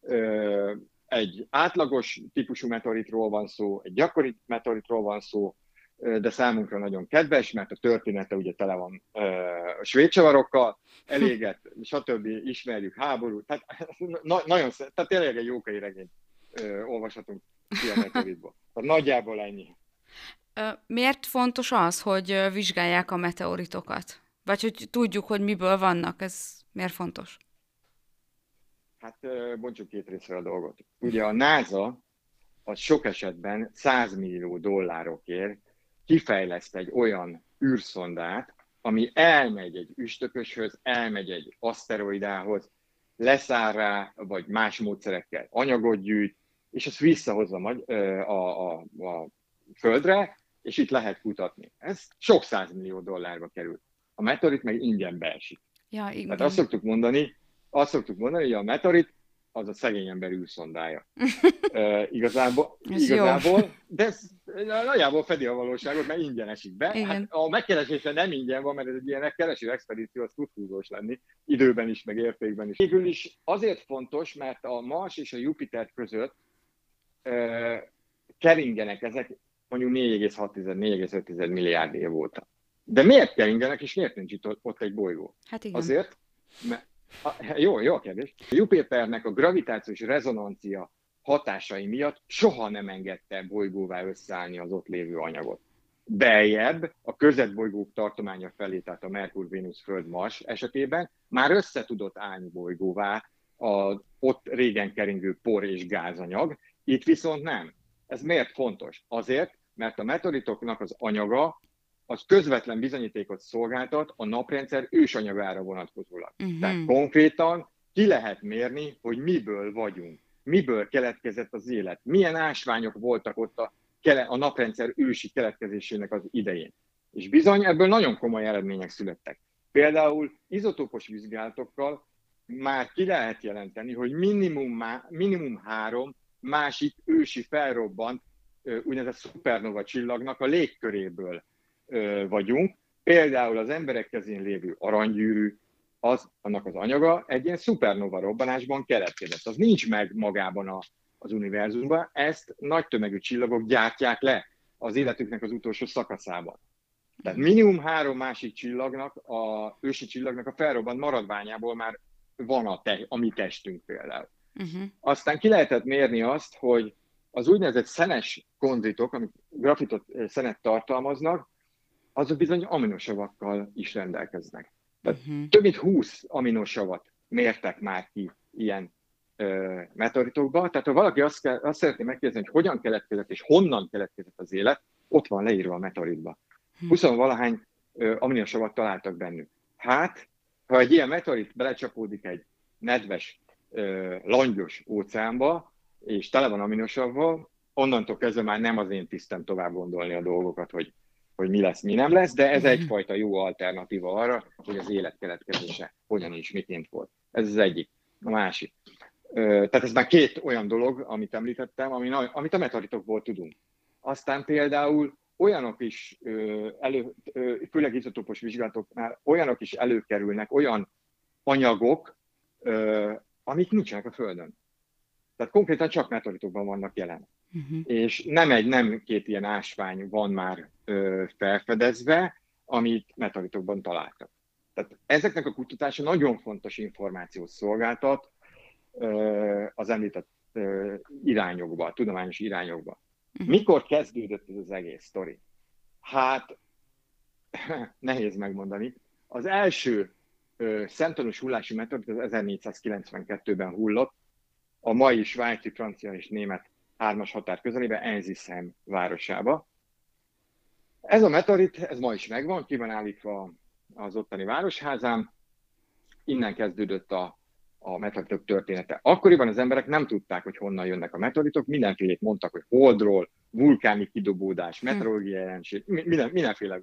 ö, egy átlagos típusú meteoritról van szó, egy gyakori meteoritról van szó, de számunkra nagyon kedves, mert a története ugye tele van a svéd csavarokkal, eléget, stb. ismerjük háború, tehát na, nagyon tehát tényleg egy jókai regényt olvashatunk. Tehát nagyjából ennyi. Miért fontos az, hogy vizsgálják a meteoritokat? Vagy hogy tudjuk, hogy miből vannak? Ez miért fontos? Hát bontsuk két részre a dolgot. Ugye a NASA az sok esetben 100 millió dollárokért kifejleszt egy olyan űrszondát, ami elmegy egy üstököshöz, elmegy egy aszteroidához, leszáll rá, vagy más módszerekkel anyagot gyűjt, és azt visszahozza a, a, a, a Földre, és itt lehet kutatni. Ez sok millió dollárba kerül. A meteorit meg ingyen beesik. Ja, igen. Tehát azt szoktuk mondani, azt szoktuk mondani, hogy a meteorit az a szegény ember űrszondája. e, igazából, igazából de ez nagyjából fedi a valóságot, mert ingyen esik be. Igen. Hát a megkeresése nem ingyen van, mert ez egy ilyen kereső expedíció, az tud húzós lenni, időben is, meg értékben is. Végül is azért fontos, mert a Mars és a Jupiter között keringenek ezek mondjuk 4,6-4,5 milliárd év óta. De miért keringenek, és miért nincs itt ott egy bolygó? Hát igen. Azért, mert jó, jó a kérdés. A Jupiternek a gravitációs rezonancia hatásai miatt soha nem engedte bolygóvá összeállni az ott lévő anyagot. Beljebb a közetbolygók tartománya felé, tehát a Merkur, Vénusz, Föld, Mars esetében már össze tudott állni bolygóvá a ott régen keringő por és gázanyag, itt viszont nem. Ez miért fontos? Azért, mert a meteoritoknak az anyaga az közvetlen bizonyítékot szolgáltat a naprendszer ősanyagára vonatkozólag. Uh-huh. Tehát konkrétan ki lehet mérni, hogy miből vagyunk, miből keletkezett az élet, milyen ásványok voltak ott a, a naprendszer ősi keletkezésének az idején. És bizony ebből nagyon komoly eredmények születtek. Például izotópos vizsgálatokkal már ki lehet jelenteni, hogy minimum, má, minimum három másik ősi felrobbant úgynevezett szupernova csillagnak a légköréből vagyunk. Például az emberek kezén lévő aranygyűrű, az, annak az anyaga egy ilyen szupernova robbanásban keletkezett. Az nincs meg magában a, az univerzumban, ezt nagy tömegű csillagok gyártják le az életüknek az utolsó szakaszában. Tehát minimum három másik csillagnak, a ősi csillagnak a felrobbant maradványából már van a, te, a mi testünk például. Uh-huh. Aztán ki lehetett mérni azt, hogy az úgynevezett szenes konzitok, amik grafitot szenet tartalmaznak, azok bizony aminosavakkal is rendelkeznek. Tehát uh-huh. több mint 20 aminosavat mértek már ki ilyen ö, meteoritokba. Tehát ha valaki azt, kell, azt szeretné megkérdezni, hogy hogyan keletkezett és honnan keletkezett az élet, ott van leírva a meteoritba. 20 hm. valahány aminosavat találtak bennük. Hát, ha egy ilyen meteorit belecsapódik egy nedves, langyos óceánba, és tele van aminosavval, onnantól kezdve már nem az én tisztem tovább gondolni a dolgokat, hogy hogy mi lesz, mi nem lesz, de ez egyfajta jó alternatíva arra, hogy az élet keletkezése hogyan is, miként volt. Ez az egyik. A másik. Tehát ez már két olyan dolog, amit említettem, amit a meteoritokból tudunk. Aztán például olyanok is, elő, főleg izotópos vizsgálatoknál olyanok is előkerülnek, olyan anyagok, amik nincsenek a Földön. Tehát konkrétan csak meteoritokban vannak jelen. Uh-huh. És nem egy, nem két ilyen ásvány van már ö, felfedezve, amit meteoritokban találtak. Tehát ezeknek a kutatása nagyon fontos információt szolgáltat ö, az említett ö, irányokba, tudományos irányokba. Uh-huh. Mikor kezdődött ez az egész sztori? Hát, nehéz megmondani. Az első szemtanús hullási meteorit az 1492-ben hullott, a mai svájci, francia és német hármas határ közelében, Enzisheim városába. Ez a meteorit, ez ma is megvan, ki van állítva az ottani városházán, innen kezdődött a, a meteoritok története. Akkoriban az emberek nem tudták, hogy honnan jönnek a meteoritok, mindenfélét mondtak, hogy holdról, vulkáni kidobódás, hm. meteorológiai jelenség, minden, mindenféle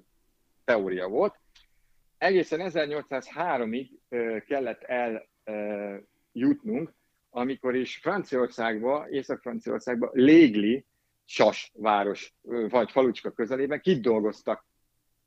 teória volt. Egészen 1803-ig kellett eljutnunk, amikor is Franciaországba, Észak-Franciaországba Légli, Sas város, vagy falucska közelében kidolgoztak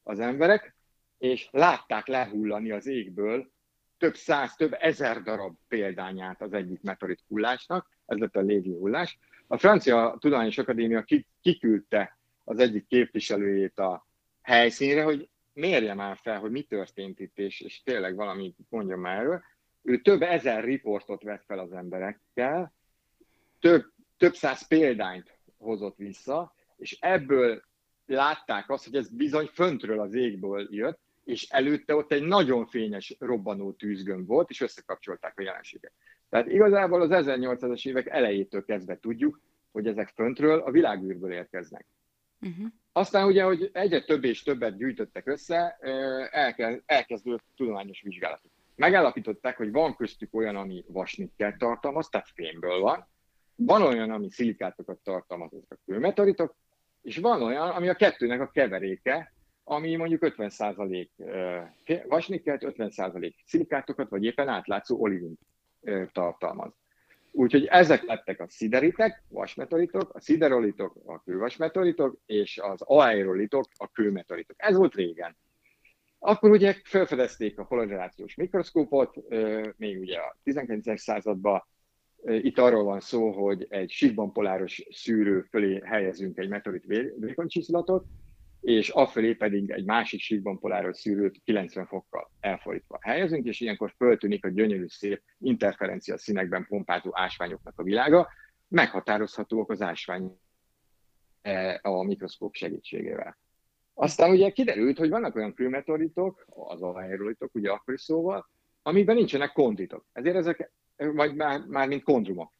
az emberek, és látták lehullani az égből több száz, több ezer darab példányát az egyik meteorit hullásnak, ez lett a légi hullás. A Francia Tudományos Akadémia kiküldte az egyik képviselőjét a helyszínre, hogy mérje már fel, hogy mi történt itt, és, és tényleg valamit mondjon már erről. Ő több ezer riportot vett fel az emberekkel, több, több száz példányt hozott vissza, és ebből látták azt, hogy ez bizony föntről az égből jött, és előtte ott egy nagyon fényes robbanó tűzgömb volt, és összekapcsolták a jelenséget. Tehát igazából az 1800-as évek elejétől kezdve tudjuk, hogy ezek föntről a világűrből érkeznek. Uh-huh. Aztán ugye, hogy egyre több és többet gyűjtöttek össze, elkezdődött tudományos vizsgálatok. Megállapították, hogy van köztük olyan, ami vasnikkel tartalmaz, tehát fémből van, van olyan, ami szilikátokat tartalmaz, ezek a kőmeteoritok, és van olyan, ami a kettőnek a keveréke, ami mondjuk 50% vasnikkelt, 50% szilikátokat, vagy éppen átlátszó olivint tartalmaz. Úgyhogy ezek lettek a szideritek, vasmeteoritok, a sziderolitok, a kővasmeteoritok, és az aerolitok, a kőmeteoritok. Ez volt régen. Akkor ugye felfedezték a polarizációs mikroszkópot, még ugye a 19. században. Itt arról van szó, hogy egy síkban poláros szűrő fölé helyezünk egy meteorit vékonycsíszlatot, és afelé pedig egy másik síkban poláros szűrőt 90 fokkal elfordítva helyezünk, és ilyenkor föltűnik a gyönyörű szép interferencia színekben pompázó ásványoknak a világa, meghatározhatóak az ásvány e, a mikroszkóp segítségével. Aztán ugye kiderült, hogy vannak olyan kőmeteoritok, az aerolitok, ugye akkori szóval, amikben nincsenek konditok. Ezért ezek, vagy már, már mint kondrumok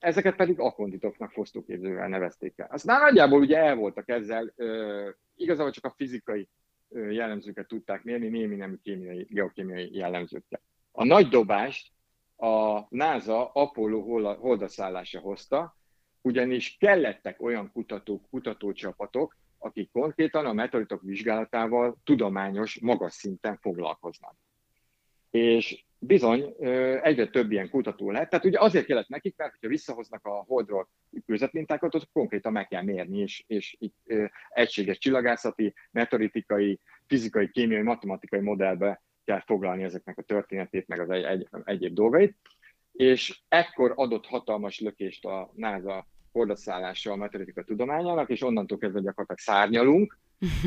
ezeket pedig akonditoknak fosztóképzővel nevezték el. Aztán nagyjából ugye el voltak ezzel, ö, igazából csak a fizikai jellemzőket tudták mérni, némi nemű kémiai, geokémiai jellemzőkkel. A nagy dobást a NASA Apollo holdaszállása hozta, ugyanis kellettek olyan kutatók, kutatócsapatok, akik konkrétan a meteoritok vizsgálatával tudományos, magas szinten foglalkoznak. És bizony egyre több ilyen kutató lett. Tehát ugye azért kellett nekik, mert ha visszahoznak a holdról kőzetmintákat, ott konkrétan meg kell mérni, és, és itt egységes csillagászati, meteoritikai, fizikai, kémiai, matematikai modellbe kell foglalni ezeknek a történetét, meg az egy, egy, egyéb dolgait. És ekkor adott hatalmas lökést a NASA hordaszállása a meteoritika tudományának, és onnantól kezdve gyakorlatilag szárnyalunk.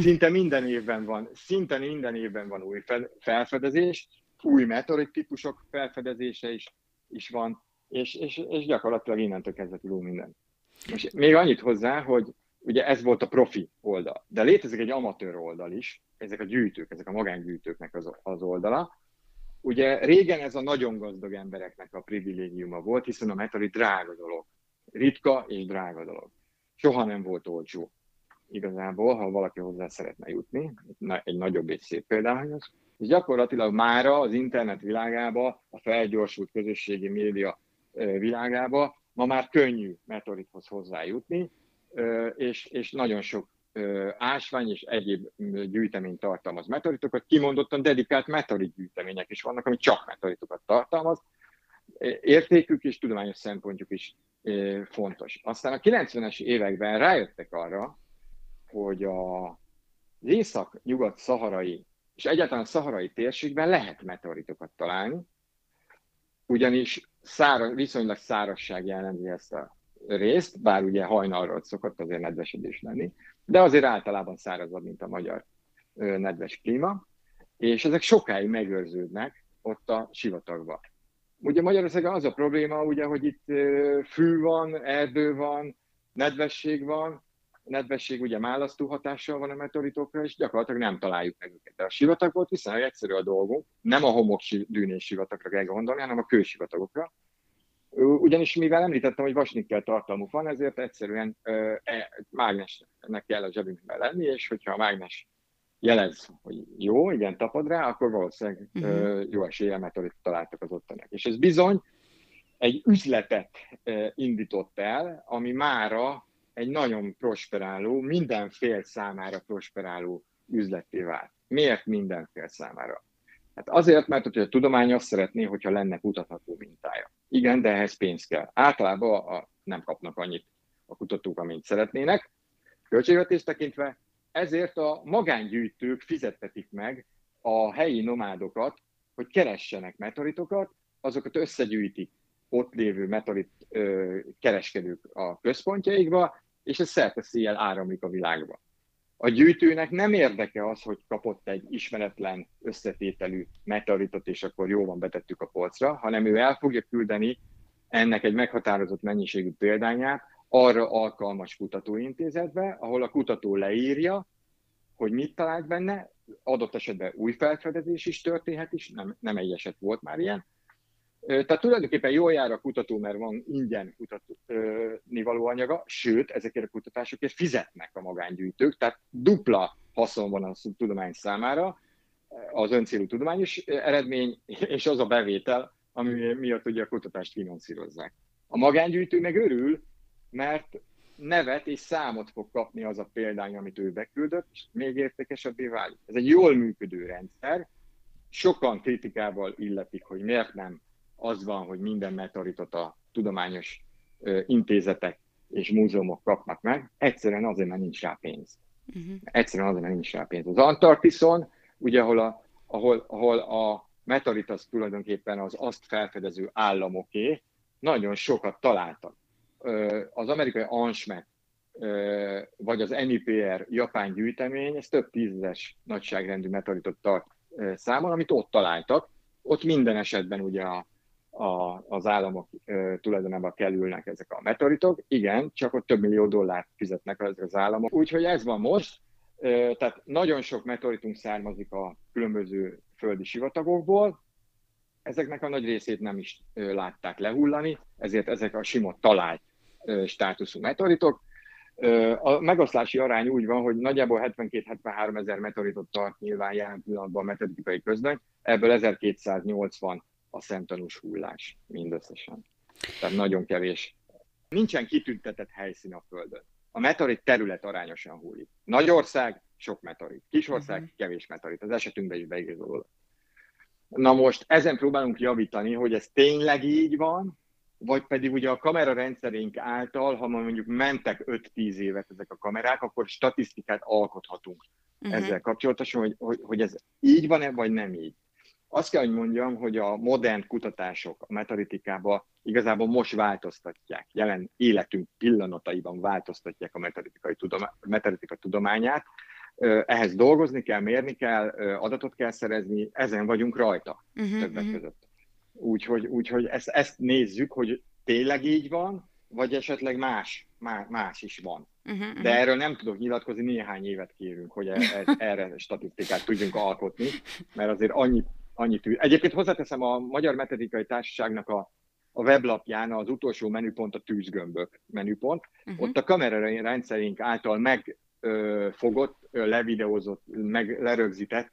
Szinte minden évben van, szinte minden évben van új felfedezés, új meteorit típusok felfedezése is, is van, és, és, és gyakorlatilag innentől kezdve tudunk minden. Most még annyit hozzá, hogy ugye ez volt a profi oldal, de létezik egy amatőr oldal is, ezek a gyűjtők, ezek a magángyűjtőknek az, az oldala. Ugye régen ez a nagyon gazdag embereknek a privilégiuma volt, hiszen a meteorit drága dolog. Ritka és drága dolog. Soha nem volt olcsó. Igazából, ha valaki hozzá szeretne jutni, egy nagyobb és szép példához, és gyakorlatilag mára az internet világába, a felgyorsult közösségi média világába ma már könnyű meteorithoz hozzájutni, és, és nagyon sok ásvány és egyéb gyűjtemény tartalmaz meteoritokat, kimondottan dedikált meteorit gyűjtemények is vannak, ami csak meteoritokat tartalmaz. Értékük és tudományos szempontjuk is fontos. Aztán a 90-es években rájöttek arra, hogy a észak-nyugat-szaharai és egyáltalán a szaharai térségben lehet meteoritokat találni, ugyanis szára, viszonylag szárazság jellemzi ezt a részt, bár ugye hajnalról szokott azért nedvesedés lenni, de azért általában szárazabb, mint a magyar nedves klíma, és ezek sokáig megőrződnek ott a sivatagban. Ugye Magyarországon az a probléma, ugye, hogy itt fű van, erdő van, nedvesség van, nedvesség ugye málasztó hatással van a meteoritokra, és gyakorlatilag nem találjuk meg őket. De a sivatag volt viszonylag egyszerű a dolgunk, nem a homok dűnés sivatagra kell gondolni, hanem a kősivatagokra. Ugyanis mivel említettem, hogy vasnikkel tartalmuk van, ezért egyszerűen e, mágnesnek kell a zsebünkben lenni, és hogyha a mágnes jelez, hogy jó, igen, tapad rá, akkor valószínűleg uh-huh. jó esélye meteorit találtak az ottanak. És ez bizony egy üzletet indított el, ami mára egy nagyon prosperáló, mindenfél számára prosperáló üzleté vált. Miért mindenfél számára? Hát azért, mert hogy a tudomány azt szeretné, hogyha lenne kutatható mintája. Igen, de ehhez pénz kell. Általában a, nem kapnak annyit a kutatók, amint szeretnének. Költségvetést tekintve, ezért a magángyűjtők fizettetik meg a helyi nomádokat, hogy keressenek meteoritokat, azokat összegyűjtik ott lévő meteorit kereskedők a központjaikba, és ez szerte széjjel áramlik a világba. A gyűjtőnek nem érdeke az, hogy kapott egy ismeretlen összetételű meteoritot, és akkor jó van, betettük a polcra, hanem ő el fogja küldeni ennek egy meghatározott mennyiségű példányát arra alkalmas kutatóintézetbe, ahol a kutató leírja, hogy mit talált benne, adott esetben új felfedezés is történhet is, nem, nem egy eset volt már ilyen, tehát tulajdonképpen jól jár a kutató, mert van ingyen kutatni való anyaga, sőt, ezekért a kutatásokért fizetnek a magángyűjtők, tehát dupla haszon van a tudomány számára, az öncélú tudományos eredmény, és az a bevétel, ami miatt ugye a kutatást finanszírozzák. A magángyűjtő meg örül, mert nevet és számot fog kapni az a példány, amit ő beküldött, és még értékesebbé válik. Ez egy jól működő rendszer, sokan kritikával illetik, hogy miért nem az van, hogy minden meteoritot a tudományos intézetek és múzeumok kapnak meg, egyszerűen azért, mert nincs rá pénz. Uh-huh. Egyszerűen azért, mert nincs rá pénz. Az Antarktiszon, ugye, ahol a, ahol, ahol a meteorit az tulajdonképpen az azt felfedező államoké, nagyon sokat találtak. Az amerikai ANSMET, vagy az NIPR japán gyűjtemény, ez több tízes nagyságrendű meteoritot tart számon, amit ott találtak. Ott minden esetben ugye a a, az államok e, tulajdonába kerülnek ezek a meteoritok. Igen, csak ott több millió dollárt fizetnek ezek az államok. Úgyhogy ez van most. E, tehát nagyon sok meteoritunk származik a különböző földi sivatagokból. Ezeknek a nagy részét nem is e, látták lehullani, ezért ezek a sima talált státuszú meteoritok. A megoszlási arány úgy van, hogy nagyjából 72-73 ezer meteoritot tart nyilván jelen pillanatban a meteoritikai közben, ebből 1280 a szemtanús hullás mindösszesen. Tehát nagyon kevés. Nincsen kitüntetett helyszín a Földön. A meteorit terület arányosan hullik. Nagy ország, sok meteorit. Kis ország, uh-huh. kevés meteorit. Az esetünkben is beigazolódott. Na most ezen próbálunk javítani, hogy ez tényleg így van, vagy pedig ugye a kamerarendszerünk által, ha mondjuk mentek 5-10 évet ezek a kamerák, akkor statisztikát alkothatunk uh-huh. ezzel kapcsolatosan, hogy, hogy, hogy ez így van-e, vagy nem így. Azt kell, hogy mondjam, hogy a modern kutatások a metaritikában igazából most változtatják, jelen életünk pillanataiban változtatják a metaritikai tudoma, metaritika tudományát. Ehhez dolgozni kell, mérni kell, adatot kell szerezni, ezen vagyunk rajta uh-huh, többek uh-huh. között. Úgyhogy, úgyhogy ezt, ezt nézzük, hogy tényleg így van, vagy esetleg más, más, más is van. Uh-huh, De erről nem tudok nyilatkozni, néhány évet kérünk, hogy e, e, erre statisztikát tudjunk alkotni, mert azért annyi annyi tű. Egyébként hozzáteszem a Magyar Metodikai Társaságnak a, a weblapján az utolsó menüpont a tűzgömbök menüpont. Uh-huh. Ott a kamerarendszerünk által megfogott, levideózott, meg lerögzített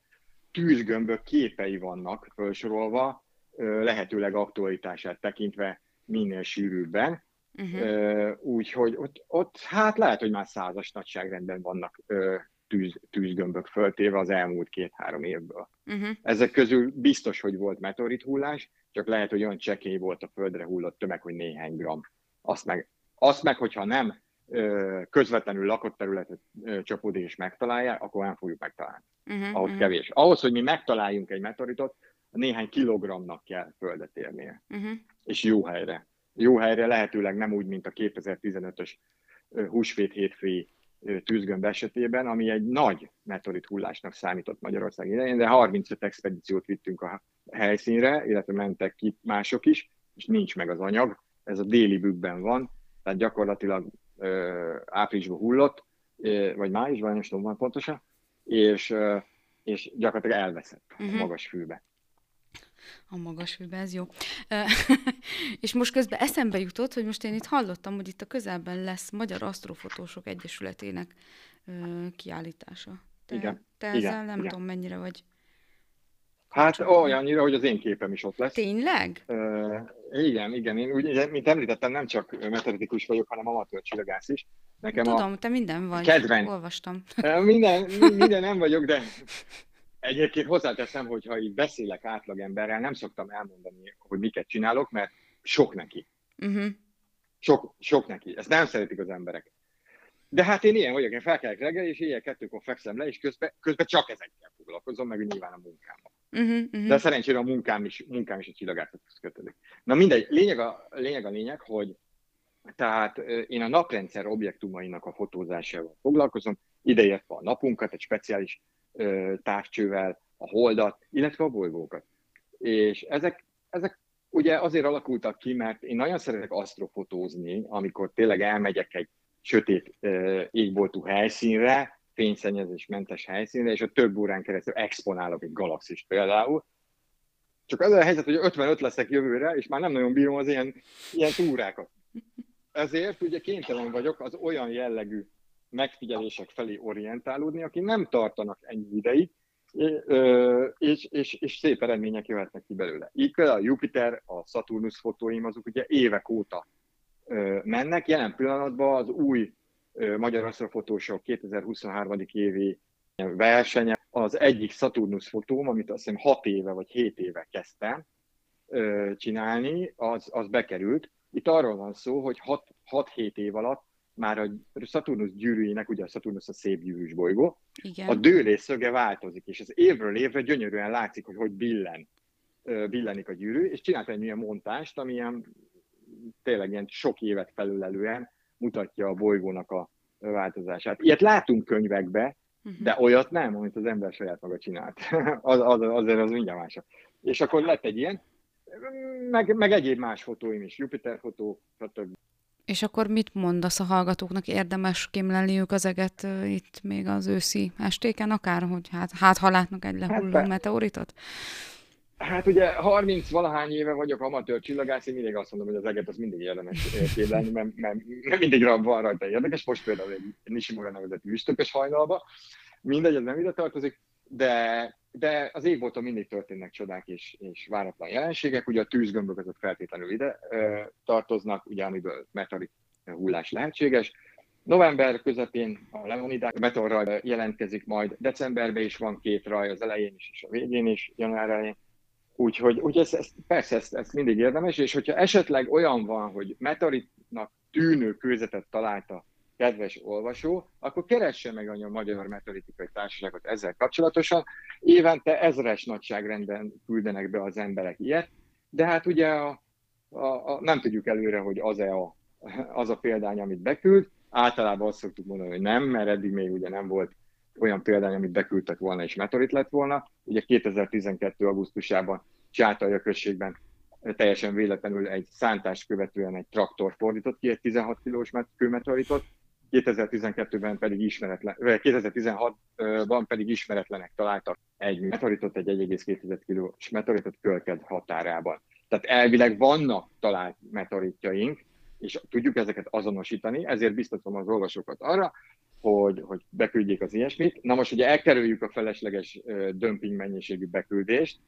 tűzgömbök képei vannak felsorolva, lehetőleg aktualitását tekintve minél sűrűbben. Uh-huh. Úgyhogy ott, ott hát lehet, hogy már százas nagyságrendben vannak tűz, tűzgömbök föltéve az elmúlt két-három évből. Uh-huh. Ezek közül biztos, hogy volt meteorit hullás, csak lehet, hogy olyan csekély volt a földre hullott tömeg, hogy néhány gram. Azt meg, azt meg hogyha nem közvetlenül lakott területet csapódik és megtalálják, akkor nem fogjuk megtalálni. Uh-huh, Ahhoz uh-huh. kevés. Ahhoz, hogy mi megtaláljunk egy meteoritot, néhány kilogramnak kell földet érnie. Uh-huh. És jó helyre. Jó helyre lehetőleg nem úgy, mint a 2015-ös húsvét hétfői tűzgömb esetében, ami egy nagy meteorit hullásnak számított Magyarország idején, de 35 expedíciót vittünk a helyszínre, illetve mentek ki mások is, és nincs meg az anyag. Ez a déli bükkben van, tehát gyakorlatilag ö, áprilisban hullott, vagy májusban, nem tudom már pontosan, és, és gyakorlatilag elveszett uh-huh. a mhm. magas fűbe. A magas fűbe, ez jó. és most közben eszembe jutott, hogy most én itt hallottam, hogy itt a közelben lesz Magyar Asztrofotósok Egyesületének kiállítása. Te, igen. Te ezzel igen, nem igen. tudom, mennyire vagy. Hát olyannyira, hogy az én képem is ott lesz. Tényleg? Uh, igen, igen. Én ugye, mint említettem, nem csak meteoritikus vagyok, hanem amatőr csillagász is. Nekem Tudom, a te minden vagy. Kedven... Olvastam. Minden, minden nem vagyok, de egyébként hozzáteszem, hogy ha így beszélek átlagemberrel, nem szoktam elmondani, hogy miket csinálok, mert sok neki. Uh-huh. Sok, sok neki. Ezt nem szeretik az emberek. De hát én ilyen vagyok, én felkelek reggel, és ilyen kettőkor fekszem le, és közben, közben csak ezekkel foglalkozom, meg nyilván a munkámmal. Uh-huh, uh-huh. De szerencsére a munkám is, munkám is a csillagászathoz kötődik. Na mindegy, lényeg a, lényeg a lényeg, hogy tehát én a naprendszer objektumainak a fotózásával foglalkozom, ideértve a napunkat, egy speciális távcsővel, a holdat, illetve a bolygókat. És ezek, ezek ugye azért alakultak ki, mert én nagyon szeretek asztrofotózni, amikor tényleg elmegyek egy sötét égboltú helyszínre, fényszennyezésmentes helyszínre, és a több órán keresztül exponálok egy galaxist például. Csak az a helyzet, hogy 55 leszek jövőre, és már nem nagyon bírom az ilyen, ilyen túrákat. Ezért ugye kénytelen vagyok az olyan jellegű megfigyelések felé orientálódni, akik nem tartanak ennyi ideig, és, és, és szép eredmények jöhetnek ki belőle. Így a Jupiter, a Saturnus fotóim azok ugye évek óta mennek. Jelen pillanatban az új Magyar Asztrofotósok 2023. évi versenye az egyik Saturnus fotóm, amit azt hiszem 6 éve vagy 7 éve kezdtem csinálni, az, az bekerült. Itt arról van szó, hogy 6-7 év alatt már a Saturnus gyűrűjének, ugye a Saturnus a szép gyűrűs bolygó, Igen. a dőlésszöge változik, és az évről évre gyönyörűen látszik, hogy hogy billen, billenik a gyűrű, és csináltam egy ilyen montást, ami ilyen, tényleg ilyen sok évet felülelően mutatja a bolygónak a változását. Ilyet látunk könyvekbe, uh-huh. de olyat nem, amit az ember saját maga csinált. az, az, azért az mindjárt másabb. És akkor lett egy ilyen, meg, meg egyéb más fotóim is, Jupiter fotó, stb. És akkor mit mondasz a hallgatóknak? Érdemes kémlelniük az eget itt még az őszi estéken, akár, hogy hát, hát ha látnak egy lehulló hát, meteoritot? Hát ugye 30 valahány éve vagyok amatőr csillagász, én mindig azt mondom, hogy az eget az mindig érdemes kémlelni, mert, mert, mert mindig van rajta érdekes. Most például egy Nishimura nevezetű üstökös hajnalba. Mindegy, ez nem ide tartozik, de, de az égbolton mindig történnek csodák és, és váratlan jelenségek. Ugye a tűzgömbök azok feltétlenül ide ö, tartoznak, ugye amiből meteorit hullás lehetséges. November közepén a Leonidák meteorral jelentkezik majd, decemberben is van két raj, az elején is és a végén is, január elején. Úgyhogy, úgyhogy ez, ez, persze ezt, ezt mindig érdemes, és hogyha esetleg olyan van, hogy meteoritnak tűnő kőzetet találta kedves olvasó, akkor keresse meg a Magyar Meteoritikai Társaságot ezzel kapcsolatosan. Évente ezres nagyságrenden küldenek be az emberek ilyet, de hát ugye a, a, a, nem tudjuk előre, hogy az-e a, az a példány, amit beküld. Általában azt szoktuk mondani, hogy nem, mert eddig még ugye nem volt olyan példány, amit beküldtek volna, és meteorit lett volna. Ugye 2012. augusztusában Csátalja községben teljesen véletlenül egy szántást követően egy traktor fordított ki egy 16 kilós kőmeteoritot, 2012-ben pedig ismeretlen, 2016-ban pedig ismeretlenek találtak egy meteoritot, egy 1,2 kilós meteoritot Kölked határában. Tehát elvileg vannak talált meteoritjaink, és tudjuk ezeket azonosítani, ezért biztatom az olvasókat arra, hogy, hogy beküldjék az ilyesmit. Na most ugye elkerüljük a felesleges dömping mennyiségű beküldést,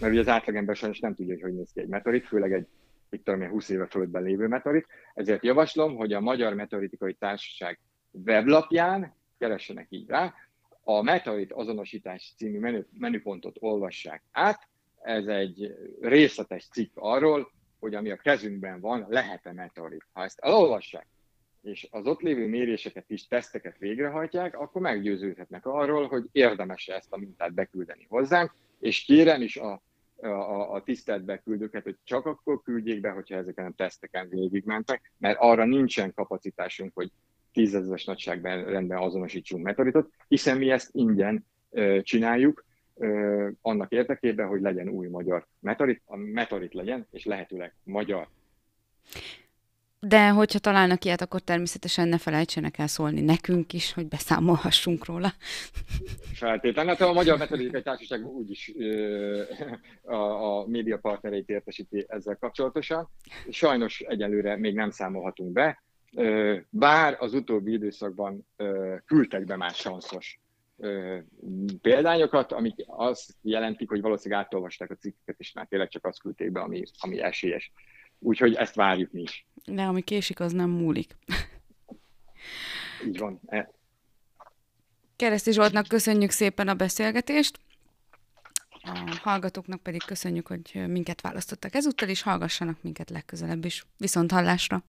mert ugye az átlagember sajnos nem tudja, hogy hogy néz ki egy meteorit, főleg egy itt tudom én, 20 éve fölöttben lévő meteorit. Ezért javaslom, hogy a Magyar Meteoritikai Társaság weblapján, keressenek így rá, a Meteorit azonosítás című menü, menüpontot olvassák át. Ez egy részletes cikk arról, hogy ami a kezünkben van, lehet-e meteorit. Ha ezt elolvassák, és az ott lévő méréseket is, teszteket végrehajtják, akkor meggyőződhetnek arról, hogy érdemes ezt a mintát beküldeni hozzánk, és kérem is a a, a tisztelt beküldőket, hogy csak akkor küldjék be, hogyha ezeken a teszteken végigmentek, mert arra nincsen kapacitásunk, hogy tízezeres nagyságban rendben azonosítsunk meteoritot, hiszen mi ezt ingyen ö, csináljuk, ö, annak érdekében, hogy legyen új magyar meteorit, a meteorit legyen, és lehetőleg magyar. De hogyha találnak ilyet, akkor természetesen ne felejtsenek el szólni nekünk is, hogy beszámolhassunk róla. Feltétlenül. Hát a Magyar Metodikai Társaság úgyis a, a média partnereit értesíti ezzel kapcsolatosan. Sajnos egyelőre még nem számolhatunk be, bár az utóbbi időszakban küldtek be már sanszos példányokat, amik azt jelentik, hogy valószínűleg átolvasták a cikkeket, és már tényleg csak azt küldték be, ami, ami esélyes. Úgyhogy ezt várjuk mi is. De ami késik, az nem múlik. Így van. E- Kereszti Zsoltnak köszönjük szépen a beszélgetést. A hallgatóknak pedig köszönjük, hogy minket választottak ezúttal, és hallgassanak minket legközelebb is. Viszont hallásra!